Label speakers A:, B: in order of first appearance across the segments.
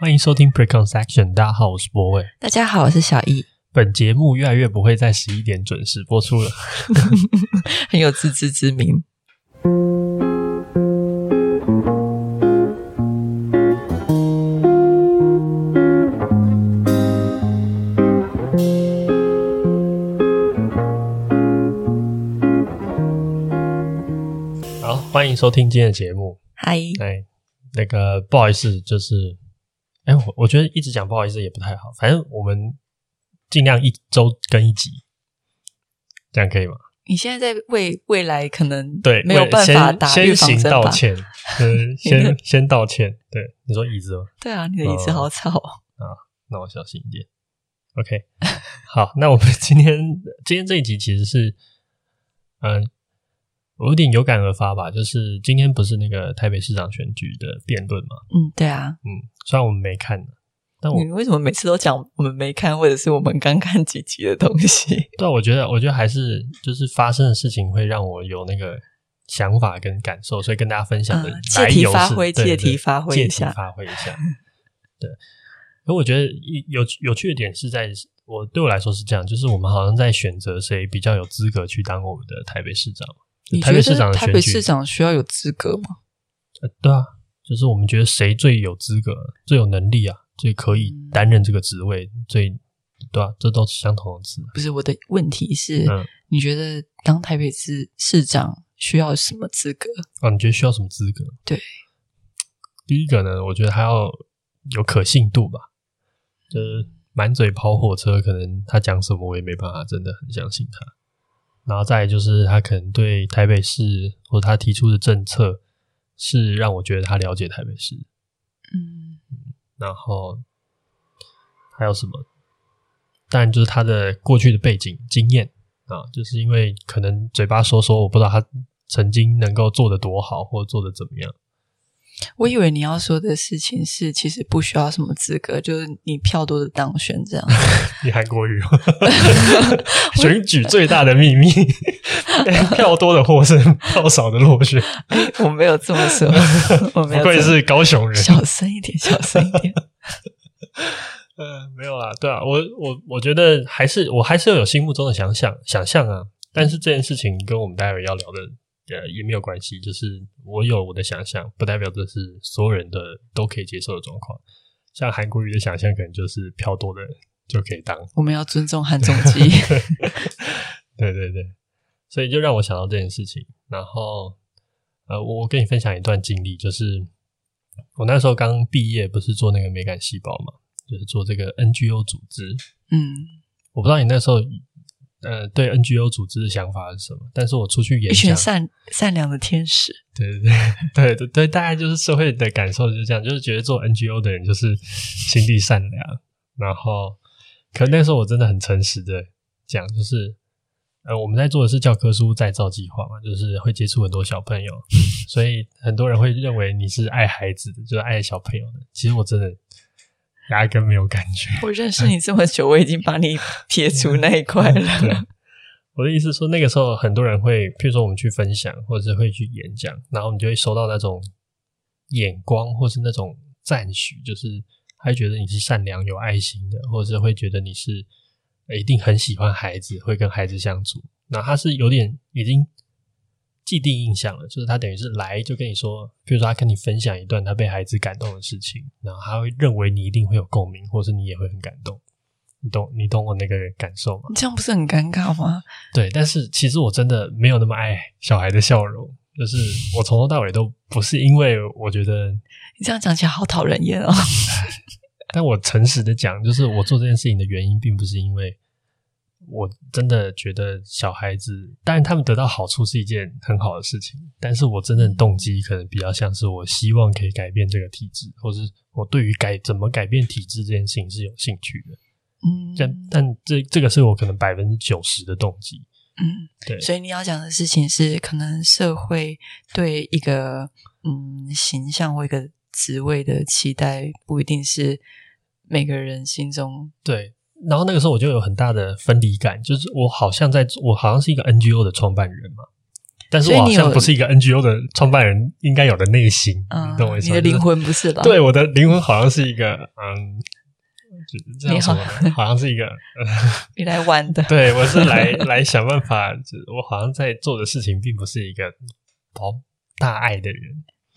A: 欢迎收听 Preconception。大家好，我是波伟。
B: 大家好，我是小易。
A: 本节目越来越不会在十一点准时播出了，
B: 很有自知之明。
A: 好，欢迎收听今天的节目。
B: 嗨，
A: 哎，那个不好意思，就是。哎，我我觉得一直讲不好意思也不太好，反正我们尽量一周更一集，这样可以吗？
B: 你现在在为未来可能
A: 对
B: 没有办法打预防针吧？
A: 先行道歉，嗯，先 先道歉。对，你说椅子吗？
B: 对啊，你的椅子好吵
A: 啊！那我小心一点。OK，好，那我们今天今天这一集其实是嗯。我有点有感而发吧，就是今天不是那个台北市长选举的辩论嘛？
B: 嗯，对啊，
A: 嗯，虽然我们没看，但我
B: 你为什么每次都讲我们没看，或者是我们刚看几集的东西？
A: 对啊，我觉得，我觉得还是就是发生的事情会让我有那个想法跟感受，所以跟大家分享的来由是，借题发挥，
B: 借题发挥一下，
A: 发挥一下。对，而我觉得有有趣的点是在我对我来说是这样，就是我们好像在选择谁比较有资格去当我们的台北市长。台北市长的选举，
B: 台北市长需要有资格吗？
A: 呃，对啊，就是我们觉得谁最有资格、最有能力啊，最可以担任这个职位，嗯、最对啊，这都是相同的词。
B: 不是，我的问题是，嗯、你觉得当台北市市长需要什么资格？
A: 啊，你觉得需要什么资格？
B: 对，
A: 第一个呢，我觉得还要有可信度吧，就是满嘴跑火车，可能他讲什么我也没办法真的很相信他。然后再来就是他可能对台北市或者他提出的政策是让我觉得他了解台北市，
B: 嗯，
A: 然后还有什么？当然就是他的过去的背景经验啊，就是因为可能嘴巴说说，我不知道他曾经能够做得多好，或者做得怎么样。
B: 我以为你要说的事情是，其实不需要什么资格，就是你票多的当选这样。
A: 你韩国语 选举最大的秘密，票多的获胜，票少的落选。
B: 我没有这么说，我没有。不
A: 愧是高雄人，
B: 小声一点，小声一点。
A: 嗯，没有啦，对啊，我我我觉得还是我还是要有心目中的想象想象啊，但是这件事情跟我们待会要聊的。呃，也没有关系，就是我有我的想象，不代表这是所有人的都可以接受的状况。像韩国瑜的想象，可能就是票多的就可以当。
B: 我们要尊重韩总机。
A: 对对对，所以就让我想到这件事情。然后，呃，我跟你分享一段经历，就是我那时候刚毕业，不是做那个美感细胞嘛，就是做这个 NGO 组织。
B: 嗯，
A: 我不知道你那时候。呃，对 NGO 组织的想法是什么？但是我出去演讲，
B: 一群善善良的天使，
A: 对对对 对对对，大概就是社会的感受就是这样，就是觉得做 NGO 的人就是心地善良。然后，可那时候我真的很诚实的讲，就是呃，我们在做的是教科书再造计划嘛，就是会接触很多小朋友，所以很多人会认为你是爱孩子的，就是爱小朋友的。其实我真的。压根没有感觉。
B: 我认识你这么久，我已经把你撇除那一块了。
A: 我的意思说，那个时候很多人会，譬如说我们去分享，或者是会去演讲，然后你就会收到那种眼光，或是那种赞许，就是还觉得你是善良、有爱心的，或者是会觉得你是一定很喜欢孩子，会跟孩子相处。那他是有点已经。既定印象了，就是他等于是来就跟你说，比如说他跟你分享一段他被孩子感动的事情，然后他会认为你一定会有共鸣，或是你也会很感动。你懂你懂我那个感受吗？
B: 你这样不是很尴尬吗？
A: 对，但是其实我真的没有那么爱小孩的笑容，就是我从头到尾都不是因为我觉得
B: 你这样讲起来好讨人厌哦。
A: 但我诚实的讲，就是我做这件事情的原因，并不是因为。我真的觉得小孩子，当然他们得到好处是一件很好的事情，但是我真正动机可能比较像是我希望可以改变这个体制，或是我对于改怎么改变体制这件事情是有兴趣的。
B: 嗯，
A: 但但这这个是我可能百分之九十的动机。
B: 嗯，
A: 对。
B: 所以你要讲的事情是，可能社会对一个嗯形象或一个职位的期待，不一定是每个人心中
A: 对。然后那个时候我就有很大的分离感，就是我好像在，我好像是一个 NGO 的创办人嘛，但是我好像不是一个 NGO 的创办人应该有的内心，
B: 嗯，
A: 你懂我意思吗？
B: 你的灵魂不是吧？
A: 对，我的灵魂好像是一个，嗯，这样说好，像是一个，
B: 你来玩的。
A: 对，我是来 来想办法，我好像在做的事情并不是一个保大爱的人。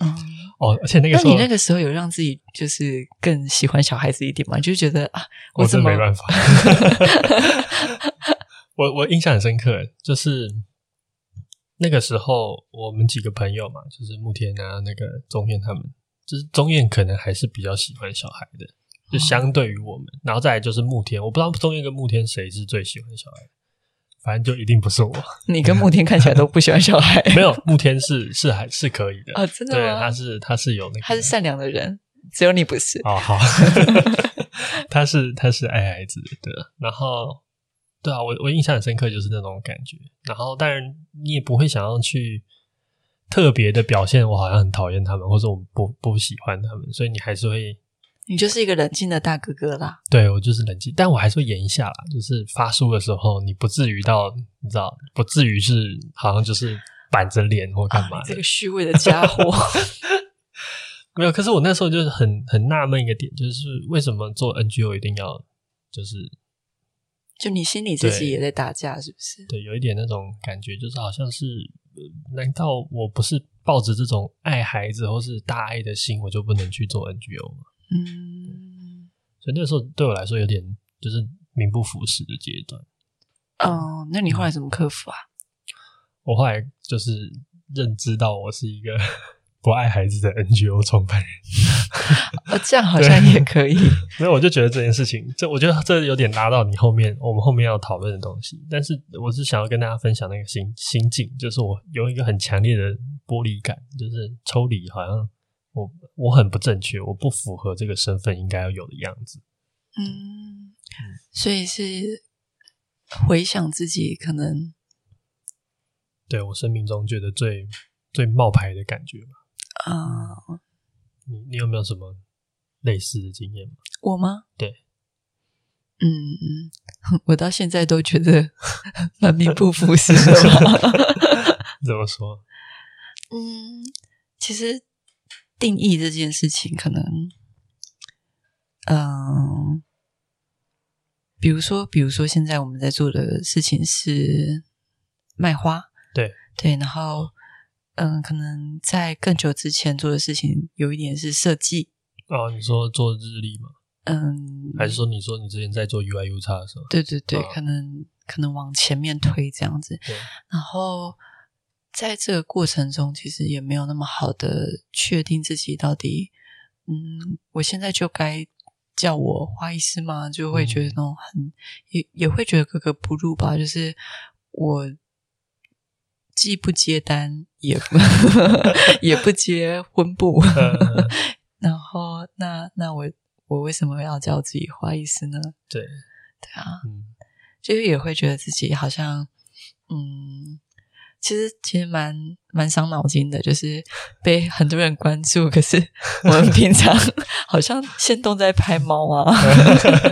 B: 嗯，
A: 哦，而且那个时候，
B: 那你那个时候有让自己就是更喜欢小孩子一点吗？就觉得啊，我
A: 真没办法。我我印象很深刻，就是那个时候我们几个朋友嘛，就是慕天啊，那个钟燕他们，就是钟燕可能还是比较喜欢小孩的，就相对于我们，然后再来就是慕天，我不知道钟燕跟慕天谁是最喜欢小孩的。反正就一定不是我。你
B: 跟慕天看起来都不喜欢小孩。
A: 没有，慕天是是还是可以的
B: 啊、哦，真的？
A: 对，他是他是有那个，
B: 他是善良的人，只有你不是。
A: 哦，好，他是他是爱孩子的，对。然后，对啊，我我印象很深刻，就是那种感觉。然后，当然你也不会想要去特别的表现，我好像很讨厌他们，或者我不不喜欢他们，所以你还是会。
B: 你就是一个冷静的大哥哥啦。
A: 对，我就是冷静，但我还是会演一下啦。就是发书的时候，你不至于到，你知道，不至于是好像就是板着脸或干嘛
B: 这个虚伪的家伙。
A: 没有，可是我那时候就是很很纳闷一个点，就是为什么做 NGO 一定要就是，
B: 就你心里自己也在打架，是不是？
A: 对，有一点那种感觉，就是好像是，难道我不是抱着这种爱孩子或是大爱的心，我就不能去做 NGO 吗？
B: 嗯，
A: 所以那时候对我来说有点就是名不符实的阶段。
B: 哦，那你后来怎么克服啊？
A: 我后来就是认知到我是一个不爱孩子的 NGO 创办人。
B: 哦，这样好像也可以。
A: 所以我就觉得这件事情，这我觉得这有点拉到你后面，我们后面要讨论的东西。但是我是想要跟大家分享那个心心境，就是我有一个很强烈的剥离感，就是抽离，好像。我我很不正确，我不符合这个身份应该要有的样子。
B: 嗯，所以是回想自己可能
A: 对我生命中觉得最最冒牌的感觉吧。
B: 啊、
A: 嗯，你你有没有什么类似的经验吗？
B: 我吗？
A: 对，
B: 嗯，我到现在都觉得 蛮名不副实的。
A: 怎么说？
B: 嗯，其实。定义这件事情，可能，嗯、呃，比如说，比如说，现在我们在做的事情是卖花，
A: 对
B: 对，然后，嗯、呃，可能在更久之前做的事情，有一点是设计。
A: 哦，你说做日历吗？
B: 嗯，
A: 还是说你说你之前在做 UI UX 的时候？
B: 对对对，
A: 哦、
B: 可能可能往前面推这样子，
A: 对，
B: 然后。在这个过程中，其实也没有那么好的确定自己到底，嗯，我现在就该叫我花艺师吗？就会觉得那种很、嗯、也也会觉得格格不入吧。就是我既不接单，也不 也不接婚布，然后那那我我为什么要叫自己花艺师呢？
A: 对
B: 对啊，
A: 嗯，
B: 就是也会觉得自己好像，嗯。其实其实蛮蛮伤脑筋的，就是被很多人关注，可是 我们平常好像现动在拍猫啊，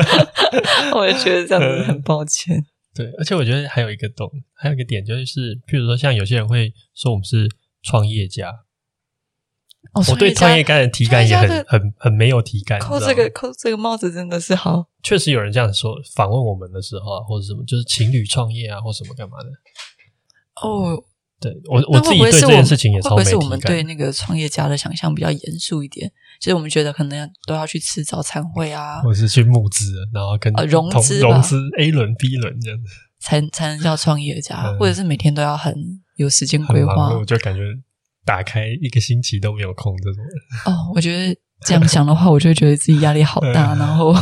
B: 我也觉得这样子很抱歉。
A: 对，而且我觉得还有一个懂，还有一个点就是，譬如说像有些人会说我们是创业家，
B: 哦、
A: 我对创业家的体感也很很很没有体感。
B: 扣这个扣这个帽子真的是好，
A: 确实有人这样说，访问我们的时候啊，或者什么，就是情侣创业啊，或什么干嘛的。
B: 哦，
A: 对我我自己对这件事情也超没体感。
B: 会不会是我们对那个创业家的想象比较严肃一点？就是我们觉得可能都要去吃早餐会啊，
A: 或者是去募资，然后跟、
B: 呃、融资
A: 融资 A 轮 B 轮这样子，
B: 才才能叫创业家，
A: 嗯，
B: 或者是每天都要很有时间规划。
A: 我就感觉打开一个星期都没有空这种。
B: 哦，我觉得。这样想的话，我就会觉得自己压力好大，然后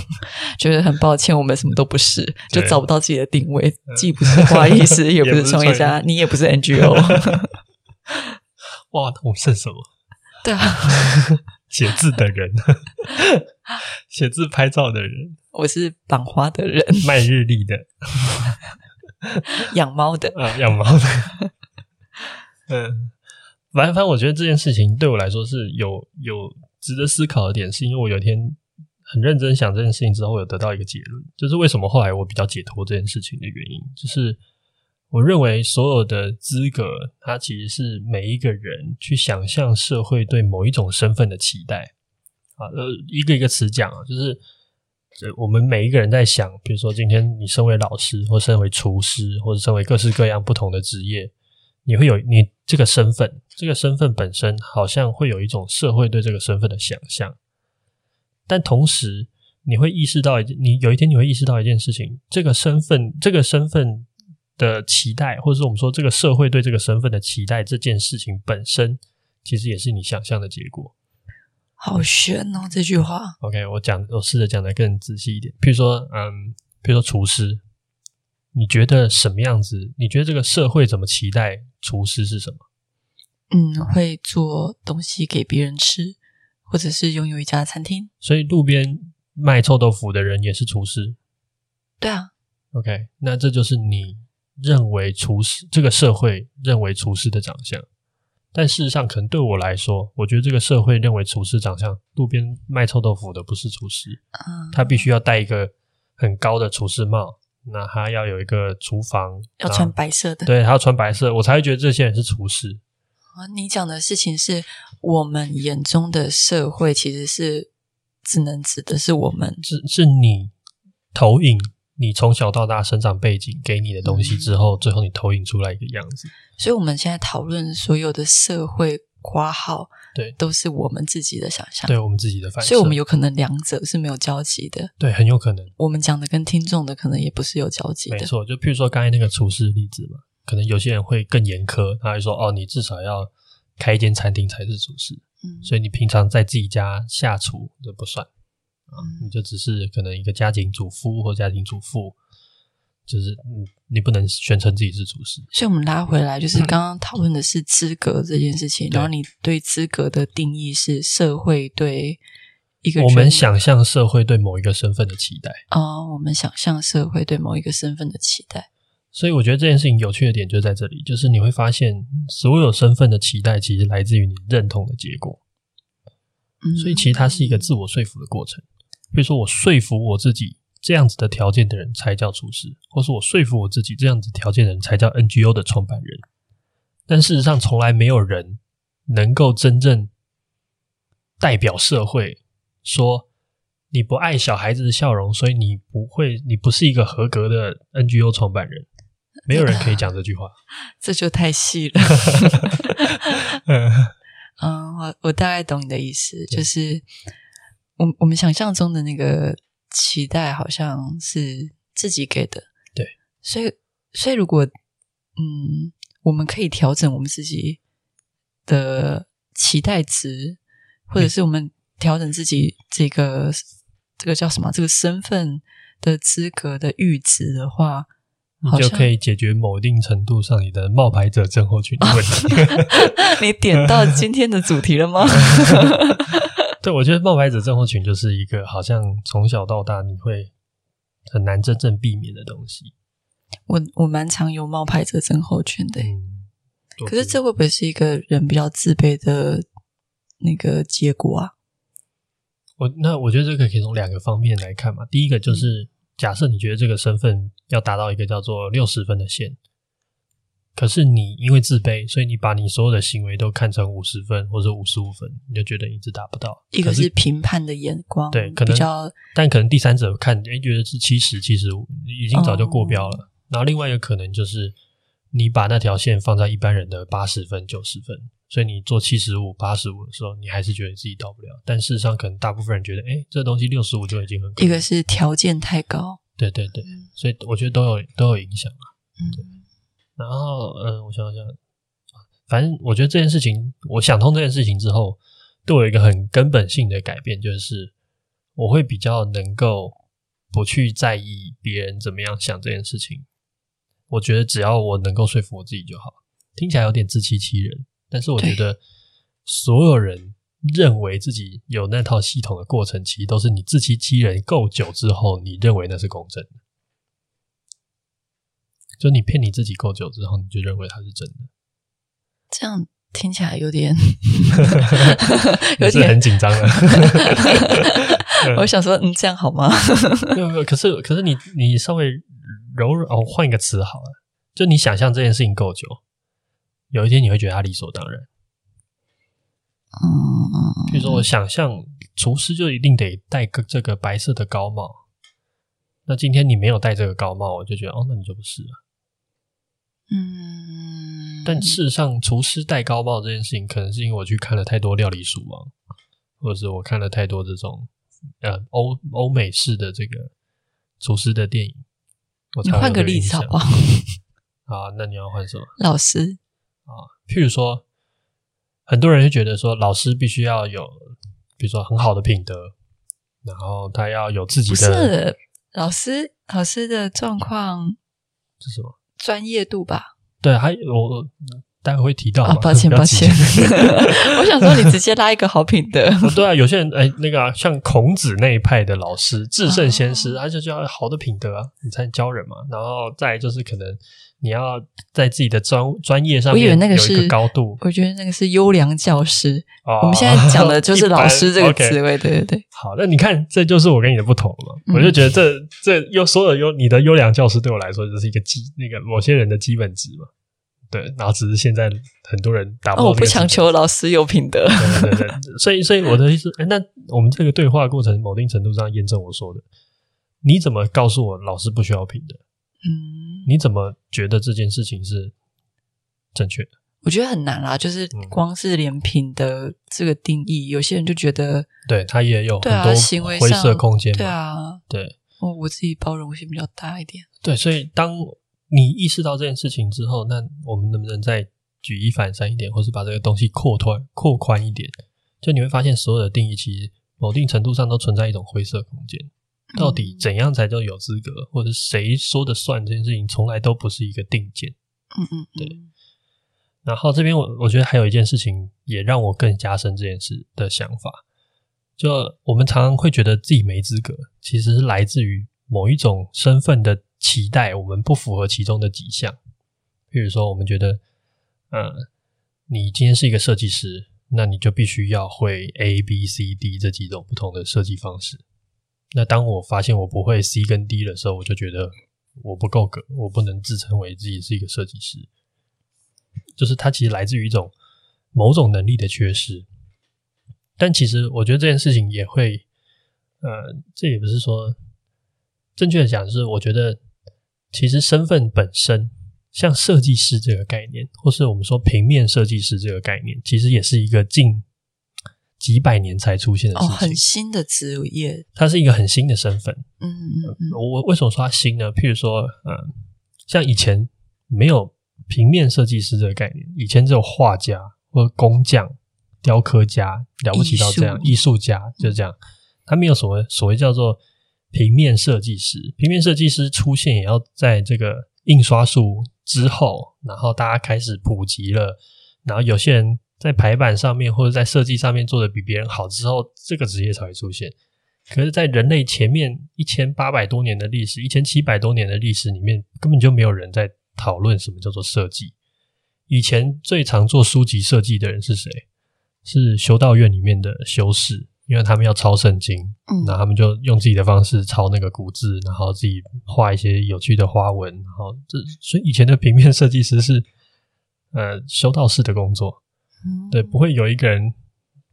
B: 觉得很抱歉，我们什么都不是，就找不到自己的定位，既不是花艺师，也不是创业家，你也不是 NGO。
A: 哇，我是什么？
B: 对啊，
A: 写字的人，写字拍照的人，
B: 我是绑花的人，
A: 卖日历的，
B: 养猫的。
A: 啊，养猫的。嗯，反正反正，我觉得这件事情对我来说是有有。值得思考的点是因为我有一天很认真想这件事情之后，有得到一个结论，就是为什么后来我比较解脱这件事情的原因，就是我认为所有的资格，它其实是每一个人去想象社会对某一种身份的期待。啊，呃，一个一个词讲啊，就是我们每一个人在想，比如说今天你身为老师，或身为厨师，或者身为各式各样不同的职业，你会有你这个身份，这个身份本身好像会有一种社会对这个身份的想象，但同时你会意识到，你有一天你会意识到一件事情，这个身份，这个身份。的期待，或者是我们说这个社会对这个身份的期待，这件事情本身其实也是你想象的结果。
B: 好悬哦，这句话。
A: OK，我讲，我试着讲的更仔细一点。譬如说，嗯，譬如说厨师，你觉得什么样子？你觉得这个社会怎么期待厨师是什么？
B: 嗯，会做东西给别人吃，或者是拥有一家餐厅。
A: 所以路边卖臭豆腐的人也是厨师。
B: 对啊。
A: OK，那这就是你。认为厨师这个社会认为厨师的长相，但事实上，可能对我来说，我觉得这个社会认为厨师长相，路边卖臭豆腐的不是厨师，他必须要戴一个很高的厨师帽，那他要有一个厨房，
B: 要穿白色的，
A: 对，他要穿白色，我才会觉得这些人是厨师。
B: 啊，你讲的事情是我们眼中的社会，其实是只能指的是我们，
A: 是是你投影。你从小到大生长背景给你的东西之后，嗯、最后你投影出来一个样子。
B: 所以我们现在讨论所有的社会括号，
A: 对，
B: 都是我们自己的想象，
A: 对我们自己的反射。
B: 所以我们有可能两者是没有交集的，
A: 对，很有可能。
B: 我们讲的跟听众的可能也不是有交集的。
A: 没错，就譬如说刚才那个厨师例子嘛，可能有些人会更严苛，他会说：“哦，你至少要开一间餐厅才是厨师。”嗯，所以你平常在自己家下厨这不算。啊，你就只是可能一个家庭主夫或家庭主妇，就是你你不能宣称自己是厨师。
B: 所以，我们拉回来，就是刚刚讨论的是资格这件事情。嗯、然后，你对资格的定义是社会对一个，
A: 我们想象社会对某一个身份的期待
B: 啊、哦，我们想象社会对某一个身份的期待。
A: 所以，我觉得这件事情有趣的点就在这里，就是你会发现，所有身份的期待其实来自于你认同的结果。嗯，所以其实它是一个自我说服的过程。比如说，我说服我自己这样子的条件的人才叫厨师，或是我说服我自己这样子条件的人才叫 NGO 的创办人。但事实上，从来没有人能够真正代表社会说你不爱小孩子的笑容，所以你不会，你不是一个合格的 NGO 创办人。没有人可以讲这句话，
B: 这就太细了。嗯，我我大概懂你的意思，就是。我我们想象中的那个期待好像是自己给的，
A: 对，
B: 所以所以如果嗯，我们可以调整我们自己的期待值，或者是我们调整自己这个这个叫什么这个身份的资格的阈值的话，
A: 你就可以解决某一定程度上你的冒牌者症候群的问题。
B: 你点到今天的主题了吗？
A: 对，我觉得冒牌者症候群就是一个好像从小到大你会很难真正避免的东西。
B: 我我蛮常有冒牌者症候群的，嗯，可是这会不会是一个人比较自卑的那个结果啊？
A: 我那我觉得这个可以从两个方面来看嘛。第一个就是假设你觉得这个身份要达到一个叫做六十分的线。可是你因为自卑，所以你把你所有的行为都看成五十分或者五十五分，你就觉得一直达不到。
B: 一个是评判的眼光，
A: 对，可能比较，但可能第三者看，哎，觉得是七十、七十五，已经早就过标了。哦。然后另外一个可能就是你把那条线放在一般人的八十分、九十分，所以你做七十五、八十五的时候，你还是觉得自己到不了。但事实上，可能大部分人觉得，哎，这东西六十五就已经很高。
B: 一个是条件太高，
A: 对对对，所以我觉得都有都有影响啊。嗯。然后，嗯，我想想，反正我觉得这件事情，我想通这件事情之后，对我有一个很根本性的改变，就是我会比较能够不去在意别人怎么样想这件事情。我觉得只要我能够说服我自己就好。听起来有点自欺欺人，但是我觉得所有人认为自己有那套系统的过程，其实都是你自欺欺人够久之后，你认为那是公正的。就你骗你自己够久之后，你就认为它是真的。
B: 这样听起来有点，
A: 有点很紧张了。
B: 我想说，嗯，这样好吗？
A: 没有没有。可是可是你你稍微柔软哦，换一个词好了，就你想象这件事情够久，有一天你会觉得它理所当然。
B: 嗯，
A: 比如说，我想象厨师就一定得戴个这个白色的高帽。那今天你没有戴这个高帽，我就觉得哦，那你就不是了。
B: 嗯，
A: 但事实上，厨师戴高帽这件事情，可能是因为我去看了太多料理书啊，或者是我看了太多这种呃欧欧美式的这个厨师的电影。我才
B: 你换个例子好不好？
A: 啊，那你要换什么？
B: 老师
A: 啊，譬如说，很多人就觉得说，老师必须要有，比如说很好的品德，然后他要有自己的。
B: 不是老师，老师的状况
A: 是什么？
B: 专业度吧。
A: 对，还有待会会提到。
B: 啊，抱歉，抱歉。我想说，你直接拉一个好品德。
A: 对啊，有些人哎，那个、啊、像孔子那一派的老师，至圣先师，他就叫好的品德啊，你才能教人嘛。然后再就是可能。你要在自己的专专业上面，我以为那个是高度。
B: 我觉得那个是优良教师。哦、我们现在讲的就是老师这个 职位，对对对。
A: 好，那你看，这就是我跟你的不同了嘛。嗯、我就觉得这这优所有优你的优良教师对我来说，就是一个基那个某些人的基本值嘛。对，然后只是现在很多人打不到、哦。
B: 我不强求老师有品德。
A: 对对对，所以所以我的意思，哎，那我们这个对话过程，某一定程度上验证我说的。你怎么告诉我老师不需要品德？
B: 嗯，
A: 你怎么觉得这件事情是正确的？
B: 我觉得很难啦，就是光是连品的这个定义，嗯、有些人就觉得，
A: 对他也有很多行为灰色空间，
B: 对啊，
A: 对，
B: 我我自己包容性比较大一点，
A: 对，所以当你意识到这件事情之后，那我们能不能再举一反三一点，或是把这个东西扩宽扩宽一点？就你会发现，所有的定义其实某定程度上都存在一种灰色空间。到底怎样才叫有资格，或者谁说的算？这件事情从来都不是一个定见。
B: 嗯嗯，
A: 对。然后这边我我觉得还有一件事情也让我更加深这件事的想法，就我们常常会觉得自己没资格，其实是来自于某一种身份的期待，我们不符合其中的几项。比如说，我们觉得，嗯，你今天是一个设计师，那你就必须要会 A、B、C、D 这几种不同的设计方式。那当我发现我不会 C 跟 D 的时候，我就觉得我不够格，我不能自称为自己是一个设计师。就是它其实来自于一种某种能力的缺失。但其实我觉得这件事情也会，呃，这也不是说正确的讲，是我觉得其实身份本身，像设计师这个概念，或是我们说平面设计师这个概念，其实也是一个近。几百年才出现的事情，哦，
B: 很新的职业，
A: 它是一个很新的身份。
B: 嗯嗯嗯，
A: 我为什么说它新呢？譬如说，嗯，像以前没有平面设计师这个概念，以前只有画家或者工匠、雕刻家，了不起到这样，艺术，艺术家就这样，他没有所谓所谓叫做平面设计师。平面设计师出现也要在这个印刷术之后，然后大家开始普及了，然后有些人。在排版上面或者在设计上面做的比别人好之后，这个职业才会出现。可是，在人类前面一千八百多年的历史、一千七百多年的历史里面，根本就没有人在讨论什么叫做设计。以前最常做书籍设计的人是谁？是修道院里面的修士，因为他们要抄圣经，嗯，那他们就用自己的方式抄那个古字，然后自己画一些有趣的花纹，然后这所以以前的平面设计师是 呃修道士的工作。对，不会有一个人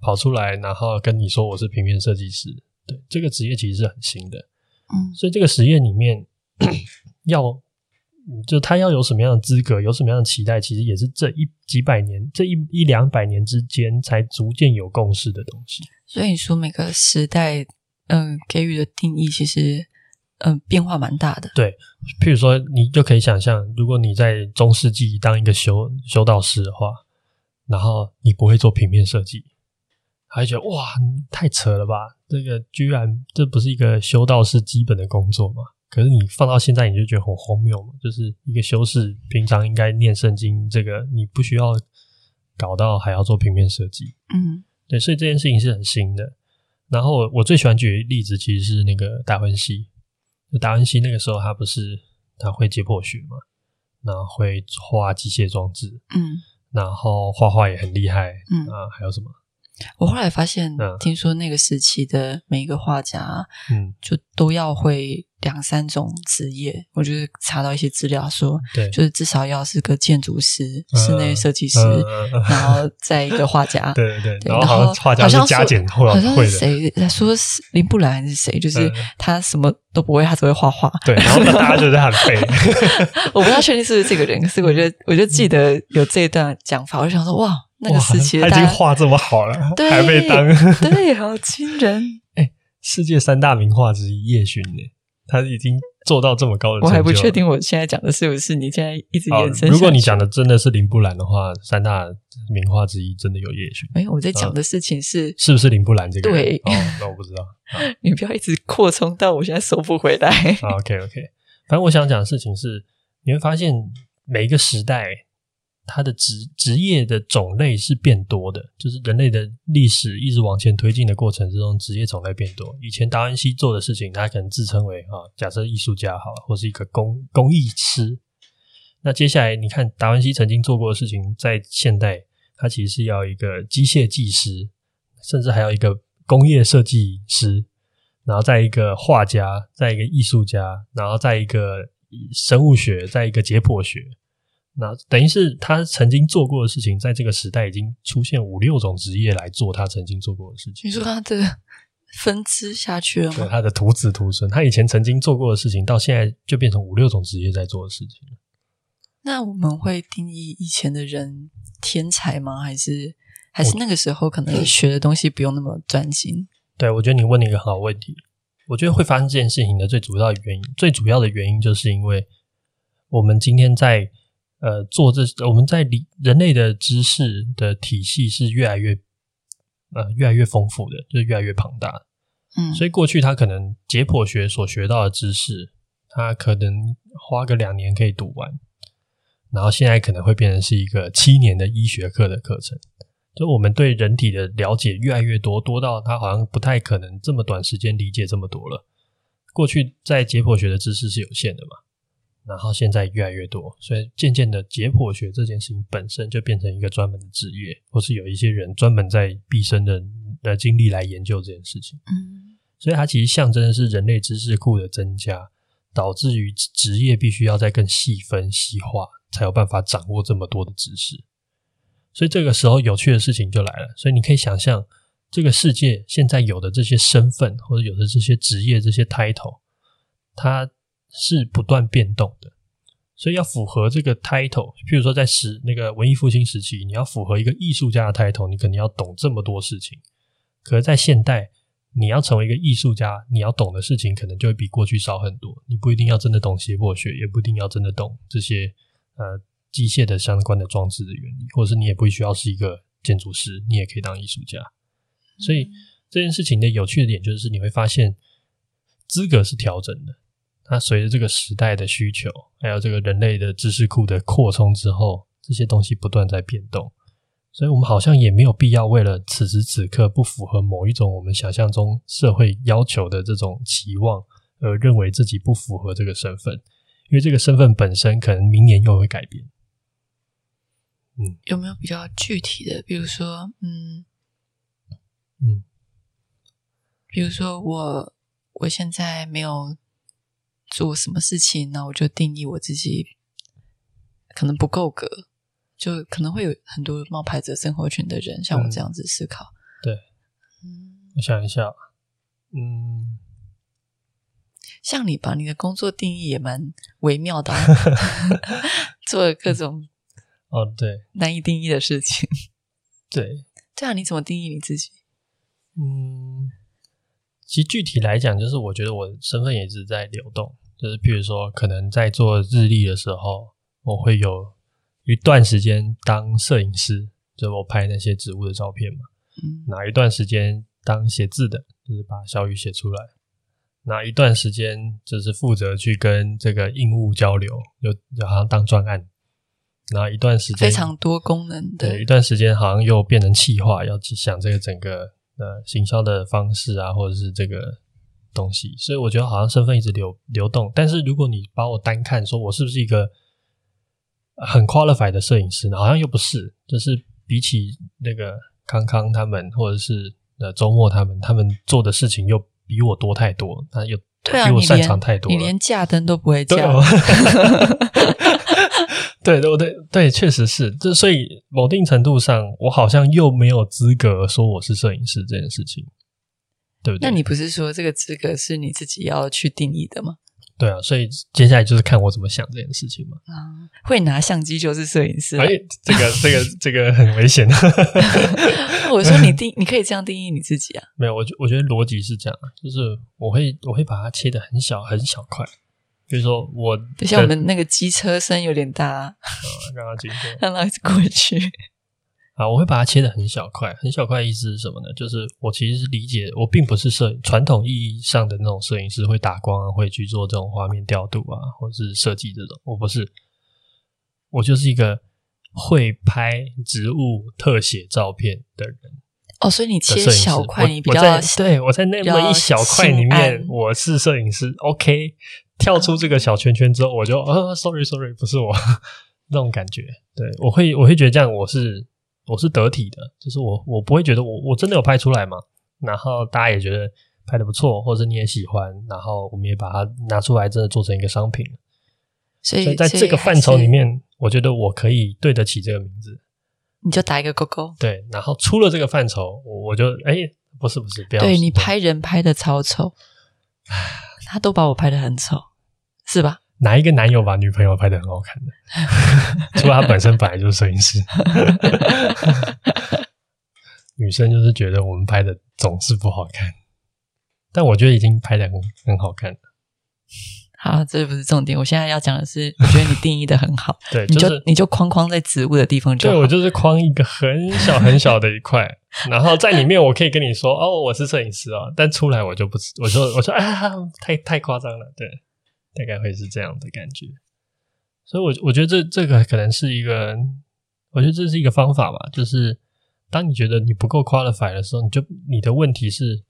A: 跑出来，然后跟你说我是平面设计师。对，这个职业其实是很新的。
B: 嗯，
A: 所以这个实验里面 要，就他要有什么样的资格，有什么样的期待，其实也是这一几百年，这一一两百年之间才逐渐有共识的东西。
B: 所以你说每个时代，嗯、呃，给予的定义其实，嗯、呃，变化蛮大的。
A: 对，譬如说，你就可以想象，如果你在中世纪当一个修修道士的话。然后你不会做平面设计，还觉得哇，太扯了吧？这个居然这不是一个修道士基本的工作吗？可是你放到现在，你就觉得很荒谬嘛。就是一个修士平常应该念圣经，这个你不需要搞到还要做平面设计。
B: 嗯，
A: 对，所以这件事情是很新的。然后我我最喜欢举的例子其实是那个达文西。达文西那个时候他不是他会解剖学嘛，然后会画机械装置。
B: 嗯。
A: 然后画画也很厉害，
B: 嗯
A: 啊，还有什么？
B: 我后来发现，
A: 嗯、
B: 听说那个时期的每一个画家，
A: 嗯，
B: 就都要会两三种职业，我就是查到一些资料说，
A: 对，
B: 就是至少要是个建筑师、室内设计师，然后 再一个画家，
A: 对对对，然后好像画家是加减会
B: 好像是谁在说是林布兰还是谁，就是他什么都不会，他只会画画，
A: 对，然后大家就在很背
B: 我不太确定是不是这个人，可是我觉得我就记得有这一段讲法，我就想说哇，那个时期他已经
A: 画这么好了，还被当，
B: 对，好惊人。
A: 世界三大名画之一叶勋呢，他已经做到这么高的成就。
B: 我还不确定我现在讲的是不是你现在一直延伸。
A: 如果你讲的真的是林布兰的话，三大名画之一真的有叶璇。
B: 没有，我在讲的事情是、嗯、
A: 是不是林布兰这个人？
B: 对，
A: 哦，那我不知道。
B: 你不要一直扩充到我现在收不回来。
A: OK OK，反正我想讲的事情是，你会发现每一个时代。它的职职业的种类是变多的，就是人类的历史一直往前推进的过程之中，职业种类变多。以前达文西做的事情，他可能自称为啊，假设艺术家好，或是一个工工艺师。那接下来你看，达文西曾经做过的事情，在现代，他其实是要一个机械技师，甚至还要一个工业设计师，然后再一个画家，再一个艺术家，然后再一个生物学，再一个解剖学。那等于是他曾经做过的事情，在这个时代已经出现五六种职业来做他曾经做过的事情。
B: 你说他的分支下去了吗？
A: 对，他的徒子徒孙，他以前曾经做过的事情，到现在就变成五六种职业在做的事情。
B: 那我们会定义以前的人天才吗？还是还是那个时候可能学的东西不用那么专心？
A: 对，我觉得你问了一个很好问题。我觉得会发生这件事情的最主要的原因，最主要的原因就是因为我们今天在。呃，做这我们在理人类的知识的体系是越来越呃越来越丰富的，就是越来越庞大。
B: 嗯，
A: 所以过去他可能解剖学所学到的知识，他可能花个两年可以读完，然后现在可能会变成是一个七年的医学课的课程。就我们对人体的了解越来越多，多到他好像不太可能这么短时间理解这么多了。过去在解剖学的知识是有限的嘛？然后现在越来越多，所以渐渐的，解剖学这件事情本身就变成一个专门的职业，或是有一些人专门在毕生的的精力来研究这件事情。
B: 嗯，
A: 所以它其实象征的是人类知识库的增加，导致于职业必须要再更细分细化，才有办法掌握这么多的知识。所以这个时候有趣的事情就来了。所以你可以想象，这个世界现在有的这些身份，或者有的这些职业、这些 title，它。是不断变动的，所以要符合这个 title，譬如说在时那个文艺复兴时期，你要符合一个艺术家的 title，你肯定要懂这么多事情。可是，在现代，你要成为一个艺术家，你要懂的事情可能就会比过去少很多。你不一定要真的懂解剖学，也不一定要真的懂这些呃机械的相关的装置的原理，或者是你也不需要是一个建筑师，你也可以当艺术家。所以这件事情的有趣的点就是，你会发现资格是调整的。它随着这个时代的需求，还有这个人类的知识库的扩充之后，这些东西不断在变动，所以我们好像也没有必要为了此时此刻不符合某一种我们想象中社会要求的这种期望，而认为自己不符合这个身份，因为这个身份本身可能明年又会改变。嗯，
B: 有没有比较具体的？比如说，嗯
A: 嗯，
B: 比如说我我现在没有。做什么事情，那我就定义我自己可能不够格，就可能会有很多冒牌者生活圈的人像我这样子思考。
A: 嗯、对，嗯，我想一下，嗯，
B: 像你吧，你的工作定义也蛮微妙的，做了各种
A: 哦，对，
B: 难以定义的事情。
A: 对，
B: 对啊，你怎么定义你自己？
A: 嗯，其实具体来讲，就是我觉得我身份也一直在流动。就是，譬如说，可能在做日历的时候，我会有一段时间当摄影师，就是我拍那些植物的照片嘛。
B: 嗯。哪
A: 一段时间当写字的，就是把小语写出来。哪一段时间就是负责去跟这个硬物交流，就就好像当专案。哪一段时间
B: 非常多功能的。
A: 对，一段时间好像又变成企划，要去想这个整个呃行销的方式啊，或者是这个。东西，所以我觉得好像身份一直流流动。但是如果你把我单看，说我是不是一个很 qualified 的摄影师呢？好像又不是。就是比起那个康康他们，或者是呃周末他们，他们做的事情又比我多太多。那又比我擅长太多了，
B: 你连架灯都不会架。
A: 对，对，对，对，确实是。这所以某定程度上，我好像又没有资格说我是摄影师这件事情，对不对？
B: 那你不是说这个资格是你自己要去定义的吗？
A: 对啊，所以接下来就是看我怎么想这件事情嘛。
B: 啊，会拿相机就是摄影师。
A: 哎，这个这个这个很危险。
B: 我说你定，你可以这样定义你自己啊。
A: 没有，我觉我觉得逻辑是这样，就是我会我会把它切的很小很小块。比如说我，
B: 等下我们那个机车声有点大，啊，
A: 让它经过，
B: 让它过去。
A: 啊，我会把它切的很小块，很小块的意思是什么呢？就是我其实是理解，我并不是摄影传统意义上的那种摄影师，会打光啊，会去做这种画面调度啊，或者是设计这种。我不是，我就是一个会拍植物特写照片的人。
B: 哦，所以你切小块，你比
A: 较对我在那么一小块里面，我是摄影师。OK，跳出这个小圈圈之后，我就啊，sorry sorry，不是我 那种感觉。对，我会我会觉得这样我是。我是得体的，就是我我不会觉得我我真的有拍出来嘛，然后大家也觉得拍的不错，或者你也喜欢，然后我们也把它拿出来，真的做成一个商品。所以，所以在这个范畴里面，我觉得我可以对得起这个名字。
B: 你就打一个勾勾。
A: 对，然后出了这个范畴，我我就哎，不是不是，不要。
B: 对，你拍人拍的超丑，他都把我拍的很丑，是吧？
A: 哪一个男友把女朋友拍的很好看的？除了他本身本来就是摄影师，女生就是觉得我们拍的总是不好看，但我觉得已经拍的很很好看了。
B: 好，这不是重点。我现在要讲的是，我觉得你定义的很好。
A: 对，
B: 你就、
A: 是、
B: 你就框框在植物的地方就好。
A: 对，我就是框一个很小很小的一块，然后在里面我可以跟你说哦，我是摄影师哦，但出来我就不，我就我说啊，太太夸张了，对。大概会是这样的感觉，所以我，我我觉得这这个可能是一个，我觉得这是一个方法吧。就是当你觉得你不够 qualify 的时候，你就你的问题是，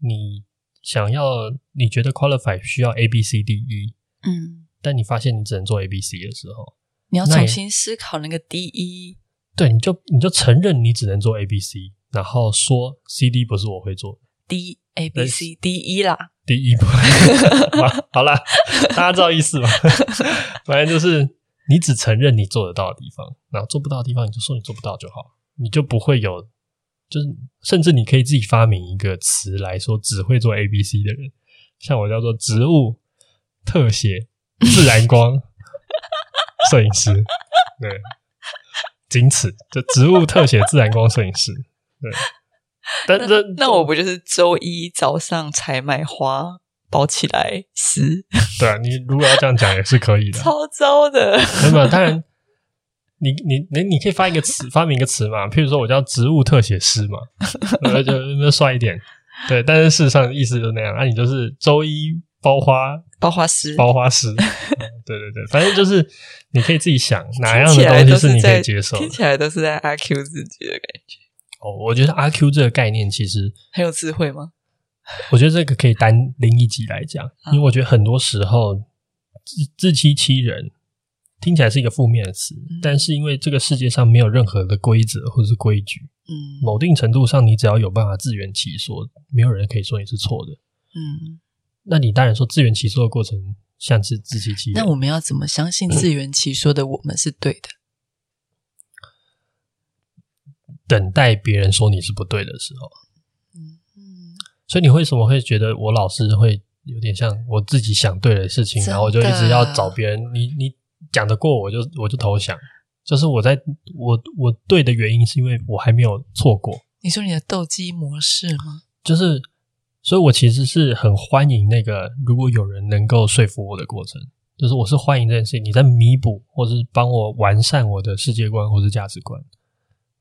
A: 你想要你觉得 qualify 需要 A B C D E，嗯，但你发现你只能做 A B C 的时候，
B: 你要重新思考那个 D E。
A: 对，你就你就承认你只能做 A B C，然后说 C D 不是我会做的
B: ，D A B C D E 啦。
A: 第一步，好，好了，大家知道意思吧？反正就是你只承认你做得到的地方，然后做不到的地方，你就说你做不到就好，你就不会有，就是甚至你可以自己发明一个词来说只会做 A B C 的人，像我叫做植物特写自然光 摄影师，对，仅此就植物特写自然光摄影师，对。但这
B: 那，那我不就是周一早上采买花包起来撕？
A: 对啊，你如果要这样讲也是可以的。
B: 超糟的，
A: 没有，当然，你你你你可以发一个词，发明一个词嘛。譬如说我叫植物特写师嘛，那就那帅一点。对，但是事实上意思就是那样。那、啊、你就是周一包花，
B: 包花师，
A: 包花师。对对对，反正就是你可以自己想哪样的东西是你可以接受的。
B: 听起来都是在阿 Q 自己的感觉。
A: 哦，我觉得阿 Q 这个概念其实
B: 很有智慧吗？
A: 我觉得这个可以单拎一集来讲，因为我觉得很多时候自自欺欺人听起来是一个负面的词，嗯，但是因为这个世界上没有任何的规则或者是规矩，嗯，某定程度上你只要有办法自圆其说，没有人可以说你是错的，嗯，那你当然说自圆其说的过程像是自欺欺人，
B: 那我们要怎么相信自圆其说的我们是对的？
A: 等待别人说你是不对的时候，嗯嗯，所以你为什么会觉得我老是会有点像我自己想对的事情，然后我就一直要找别人，你你讲得过我就我就投降，就是我在我我对的原因是因为我还没有错过。
B: 你说你的斗鸡模式吗？
A: 就是，所以我其实是很欢迎那个如果有人能够说服我的过程，就是我是欢迎这件事情，你在弥补或是帮我完善我的世界观或是价值观。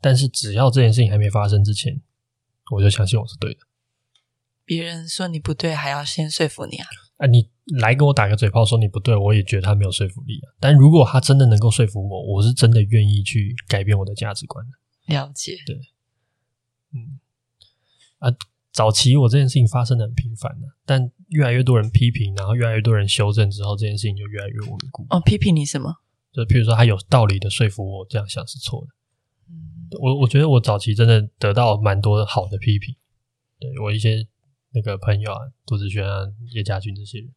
A: 但是只要这件事情还没发生之前，我就相信我是对的。
B: 别人说你不对，还要先说服你啊？
A: 啊，你来跟我打个嘴炮说你不对，我也觉得他没有说服力啊。但如果他真的能够说服我，我是真的愿意去改变我的价值观的。
B: 了解，
A: 对，嗯，啊，早期我这件事情发生的很频繁的，但越来越多人批评，然后越来越多人修正之后，这件事情就越来越稳固。
B: 哦，批评你什么？
A: 就譬如说他有道理的说服我这样想是错的。我我觉得我早期真的得到蛮多好的批评，对我一些那个朋友啊，杜子轩啊、叶家军这些人。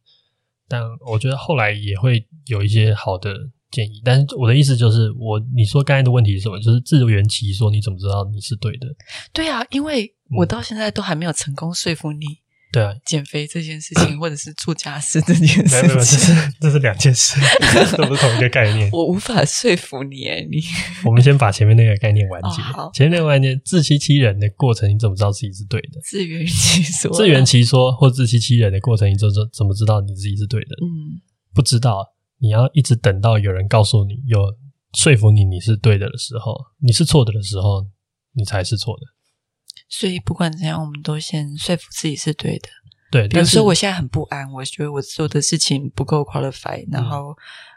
A: 但我觉得后来也会有一些好的建议。但是我的意思就是我，我你说刚才的问题是什么？就是自圆其说，你怎么知道你是对的？
B: 对啊，因为我到现在都还没有成功说服你。
A: 对啊，
B: 减肥这件事情，或者是做家事这件事情，
A: 没有没有，这是这是两件事，这不是同一个概念。
B: 我无法说服你，你。
A: 我们先把前面那个概念完结。
B: 哦、
A: 前面那个概念，自欺欺人的过程，你怎么知道自己是对的？
B: 自圆其说，
A: 自圆其说或自欺欺人的过程，你怎怎怎么知道你自己是对的？
B: 嗯，
A: 不知道，你要一直等到有人告诉你，有说服你你是对的的时候，你是错的的时候，你才是错的。
B: 所以不管怎样，我们都先说服自己是对的。
A: 对，
B: 比如说我现在很不安，我觉得我做的事情不够 qualified，然后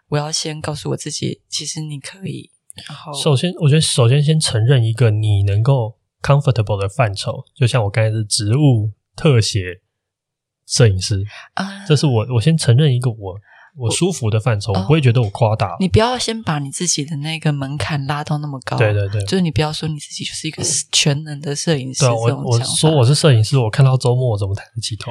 B: 我要先告诉我自己，其实你可以。然后，
A: 首先，我觉得首先先承认一个你能够 comfortable 的范畴，就像我刚才是植物特写摄影师啊，这是我我先承认一个我。我舒服的范畴，我，我不会觉得我夸大。
B: 你不要先把你自己的那个门槛拉到那么高。
A: 对对对，
B: 就是你不要说你自己就是一个全能的摄影师。
A: 对，我我说我是摄影师，我看到周末我怎么抬得起头，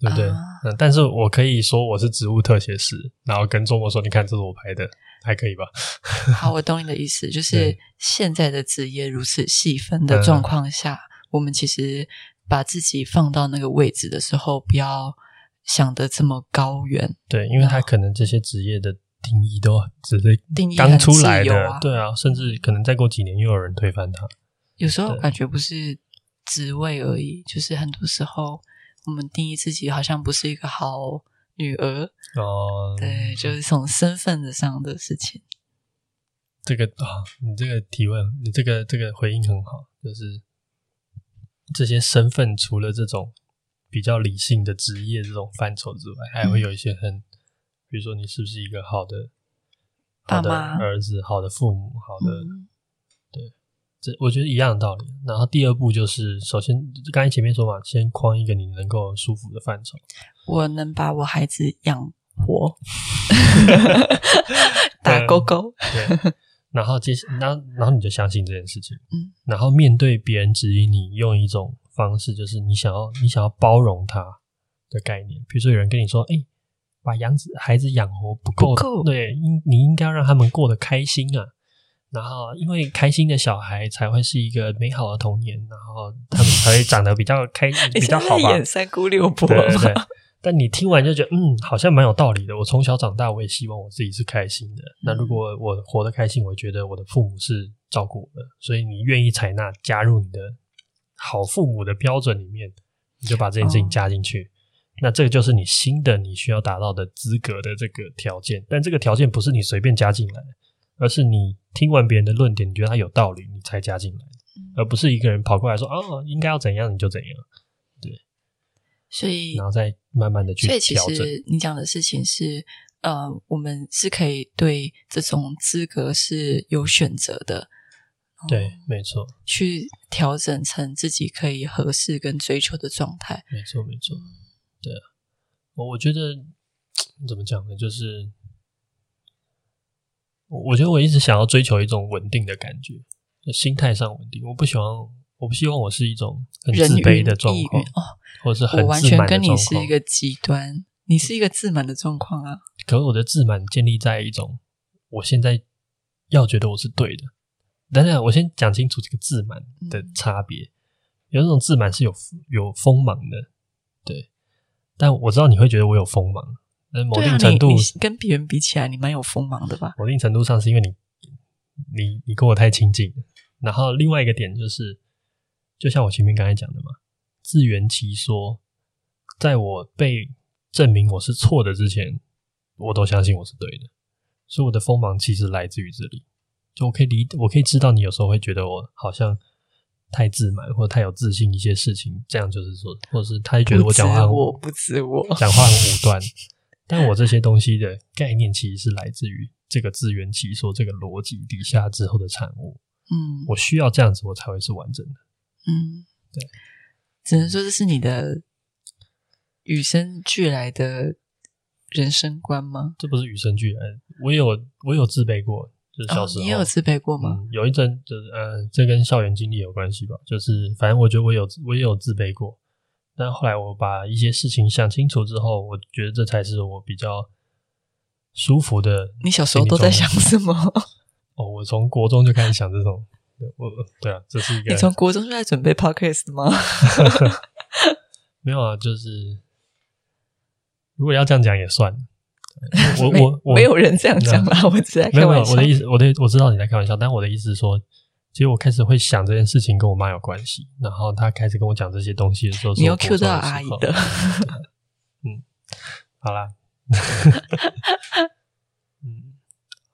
A: 对不对？但是我可以说我是植物特写师，然后跟周末说，你看这是我拍的，还可以吧？
B: 好，我懂你的意思，就是现在的职业如此细分的状况下，嗯、我们其实把自己放到那个位置的时候，不要。想得这么高远，
A: 对，因为他可能这些职业的定义都只是定义刚出来的，啊对啊，甚至可能再过几年又有人推翻他。
B: 有时候感觉不是职位而已，就是很多时候我们定义自己好像不是一个好女儿
A: 哦，
B: 对，就是从身份的上的事情。
A: 这个啊、哦，你这个提问，你这个这个回应很好，就是这些身份除了这种。比较理性的职业这种范畴之外，还会有一些很，嗯、比如说你是不是一个好的好的儿子、好的父母、好的，嗯、对，这我觉得一样的道理。然后第二步就是，首先刚才前面说嘛，先框一个你能够舒服的范畴。
B: 我能把我孩子养活，打勾勾。
A: 对，然后接，然后然后你就相信这件事情，
B: 嗯，
A: 然后面对别人质疑你，用一种。方式就是你想要你想要包容他的概念，比如说有人跟你说：“哎、欸，把养子孩子养活不够，不对，应你应该要让他们过得开心啊。然后，因为开心的小孩才会是一个美好的童年，然后他们才会长得比较开心，比较好吧。”
B: 演三姑六婆
A: 对，对，对。但你听完就觉得，嗯，好像蛮有道理的。我从小长大，我也希望我自己是开心的。那如果我活得开心，我觉得我的父母是照顾我的，所以你愿意采纳加入你的。好父母的标准里面，你就把这件事情加进去，哦、那这个就是你新的你需要达到的资格的这个条件。但这个条件不是你随便加进来，而是你听完别人的论点，你觉得他有道理，你才加进来，嗯、而不是一个人跑过来说哦，应该要怎样你就怎样。对，
B: 所以
A: 然后再慢慢的去调整。
B: 所以其实你讲的事情是，呃，我们是可以对这种资格是有选择的。
A: 对，没错，
B: 去调整成自己可以合适跟追求的状态。
A: 没错，没错，对啊，我我觉得怎么讲呢？就是我觉得我一直想要追求一种稳定的感觉，就心态上稳定。我不喜欢，我不希望我是一种很自卑的状况
B: 哦，
A: 或者是很
B: 我完全跟你是一个极端，你是一个自满的状况啊。
A: 可是我的自满建立在一种，我现在要觉得我是对的。等等，我先讲清楚这个自满的差别。嗯、有那种自满是有有锋芒的，对。但我知道你会觉得我有锋芒，那某定程度、啊、
B: 跟别人比起来，你蛮有锋芒的吧？
A: 某定程度上是因为你你你跟我太亲近。然后另外一个点就是，就像我前面刚才讲的嘛，自圆其说，在我被证明我是错的之前，我都相信我是对的，所以我的锋芒其实来自于这里。就我可以理，我可以知道你有时候会觉得我好像太自满，或者太有自信一些事情，这样就是说，或者是他觉得我讲话很
B: 我不自我，
A: 讲话很武断。但我这些东西的概念其实是来自于这个自圆其说这个逻辑底下之后的产物。
B: 嗯，
A: 我需要这样子，我才会是完整的。
B: 嗯，
A: 对，
B: 只能说这是你的与生俱来的人生观吗？
A: 这不是与生俱来，我有我有自卑过。小时候、
B: 哦、你也有自卑过吗？
A: 嗯、有一阵就是，呃，这跟校园经历有关系吧。就是，反正我觉得我有，我也有自卑过。但后来我把一些事情想清楚之后，我觉得这才是我比较舒服的。
B: 你小时候都在想什么？
A: 哦，我从国中就开始想这种。我对啊，这是一个。
B: 你从国中就在准备 podcast 吗？
A: 没有啊，就是如果要这样讲也算。我我我
B: 没有人这样讲啦，我只在开玩笑。
A: 没有，我的意思，我的我知道你在开玩笑，但我的意思是说，其实我开始会想这件事情跟我妈有关系，然后她开始跟我讲这些东西的时候，
B: 你要 cue 到阿姨的。
A: 嗯，好啦。嗯，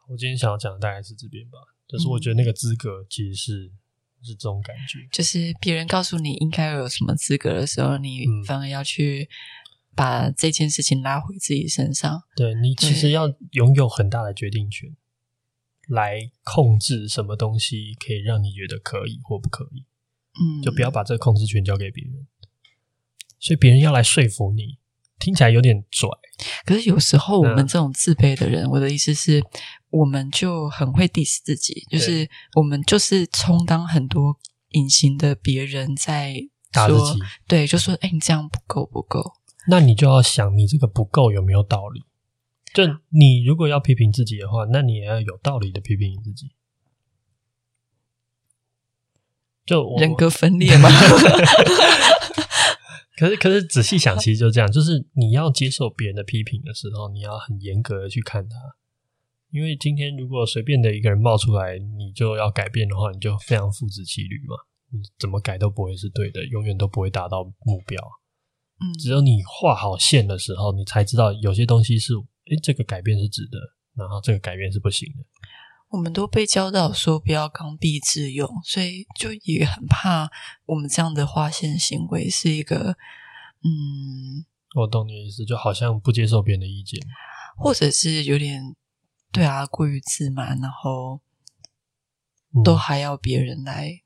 A: 我今天想要讲的大概是这边吧，就是我觉得那个资格其实是、嗯、是这种感觉，
B: 就是别人告诉你应该有什么资格的时候，你反而要去。把这件事情拉回自己身上，
A: 对，你其实要拥有很大的决定权，来控制什么东西可以让你觉得可以或不可以。
B: 嗯，
A: 就不要把这个控制权交给别人。所以别人要来说服你，听起来有点拽。
B: 可是有时候我们这种自卑的人，我的意思是，我们就很会 diss 自己，就是我们就是充当很多隐形的别人在说
A: 打自己，
B: 对，就说哎，你这样不够，不够。
A: 那你就要想，你这个不够有没有道理？就你如果要批评自己的话，那你也要有道理的批评你自己。就
B: 人格分裂吗？
A: 可是，可是仔细想，其实就这样，就是你要接受别人的批评的时候，你要很严格的去看他。因为今天如果随便的一个人冒出来，你就要改变的话，你就非常父子骑驴嘛，你怎么改都不会是对的，永远都不会达到目标。
B: 嗯，
A: 只有你画好线的时候，你才知道有些东西是，诶，这个改变是值得，然后这个改变是不行的。
B: 我们都被教导说不要刚愎自用，所以就也很怕我们这样的划线行为是一个，嗯，
A: 我懂你的意思，就好像不接受别人的意见，
B: 或者是有点，对啊，过于自满，然后都还要别人来。嗯，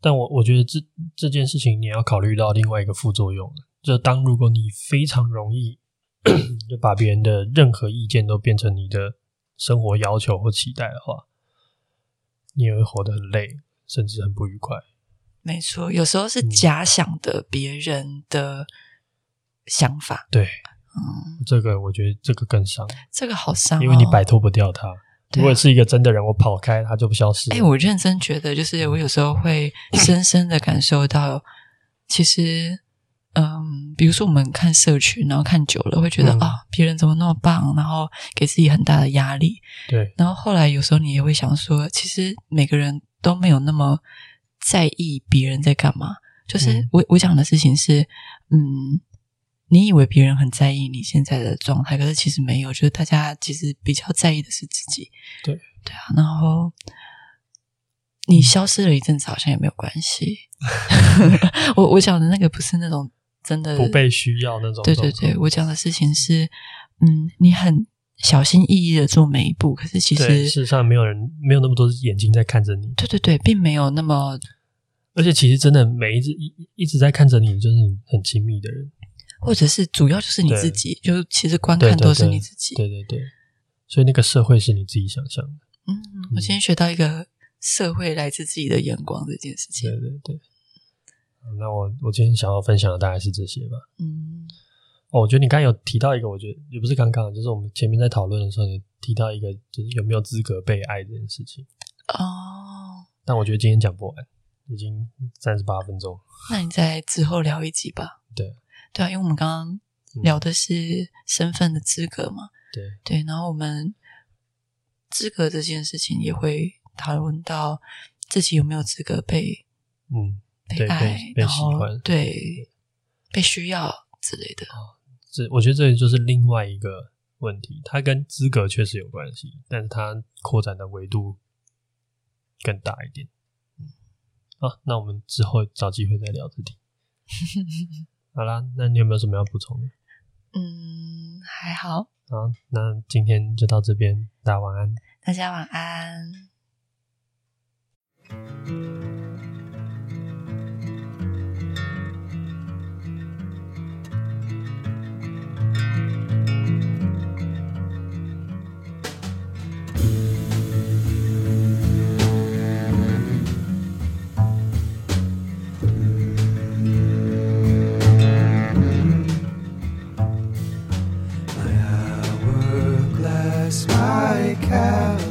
A: 但我我觉得这这件事情你要考虑到另外一个副作用。就当如果你非常容易 就把别人的任何意见都变成你的生活要求或期待的话，你也会活得很累，甚至很不愉快。
B: 没错，有时候是假想的别人的想法。
A: 嗯、对，
B: 嗯，
A: 这个我觉得这个更伤，
B: 这个好伤、哦，
A: 因为你摆脱不掉他。如果是一个真的人，我跑开他就不消失。
B: 哎，我认真觉得，就是我有时候会深深的感受到，其实。嗯，比如说我们看社群，然后看久了会觉得啊、嗯哦，别人怎么那么棒，然后给自己很大的压力。
A: 对，
B: 然后后来有时候你也会想说，其实每个人都没有那么在意别人在干嘛。就是我、嗯、我讲的事情是，嗯，你以为别人很在意你现在的状态，可是其实没有。就是大家其实比较在意的是自己。
A: 对
B: 对啊，然后你消失了一阵子，好像也没有关系。我我讲的那个不是那种。真的
A: 不被需要那种。
B: 对对对，我讲的事情是，嗯，你很小心翼翼的做每一步，可是其实
A: 事实上没有人没有那么多眼睛在看着你。
B: 对对对，并没有那么，
A: 而且其实真的每一直一一直在看着你，就是你很亲密的人，
B: 或者是主要就是你自己，就其实观看都是你自己。
A: 对对对，所以那个社会是你自己想象的。
B: 嗯，我今天学到一个社会来自自己的眼光这件事情。
A: 对对对。那我我今天想要分享的大概是这些吧。
B: 嗯，
A: 哦，我觉得你刚刚有提到一个，我觉得也不是刚刚，就是我们前面在讨论的时候，你提到一个，就是有没有资格被爱这件事情。
B: 哦，
A: 但我觉得今天讲不完，已经三十八分钟。
B: 那你在之后聊一集吧。
A: 对，
B: 对啊，因为我们刚刚聊的是身份的资格嘛。
A: 对
B: 对，然后我们资格这件事情也会讨论到自己有没有资格被嗯。被爱，
A: 被被喜
B: 欢，对，被需要之类的。
A: 哦，这我觉得这就是另外一个问题，它跟资格确实有关系，但是它扩展的维度更大一点。嗯，好，那我们之后找机会再聊这题。好啦，那你有没有什么要补充的？
B: 嗯，还好。
A: 好，那今天就到这边，大家晚安。
B: 大家晚安。
C: cow.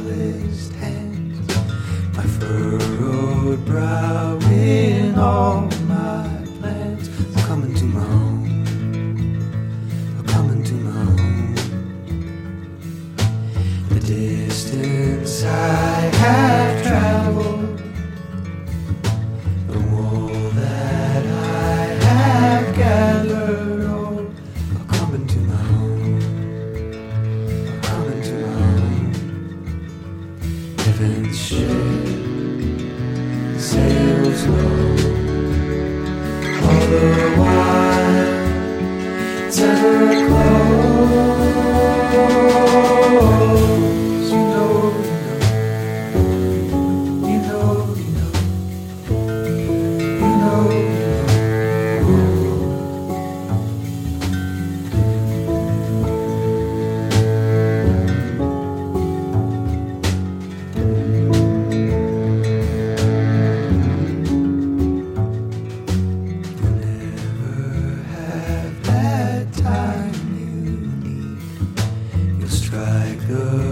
C: good.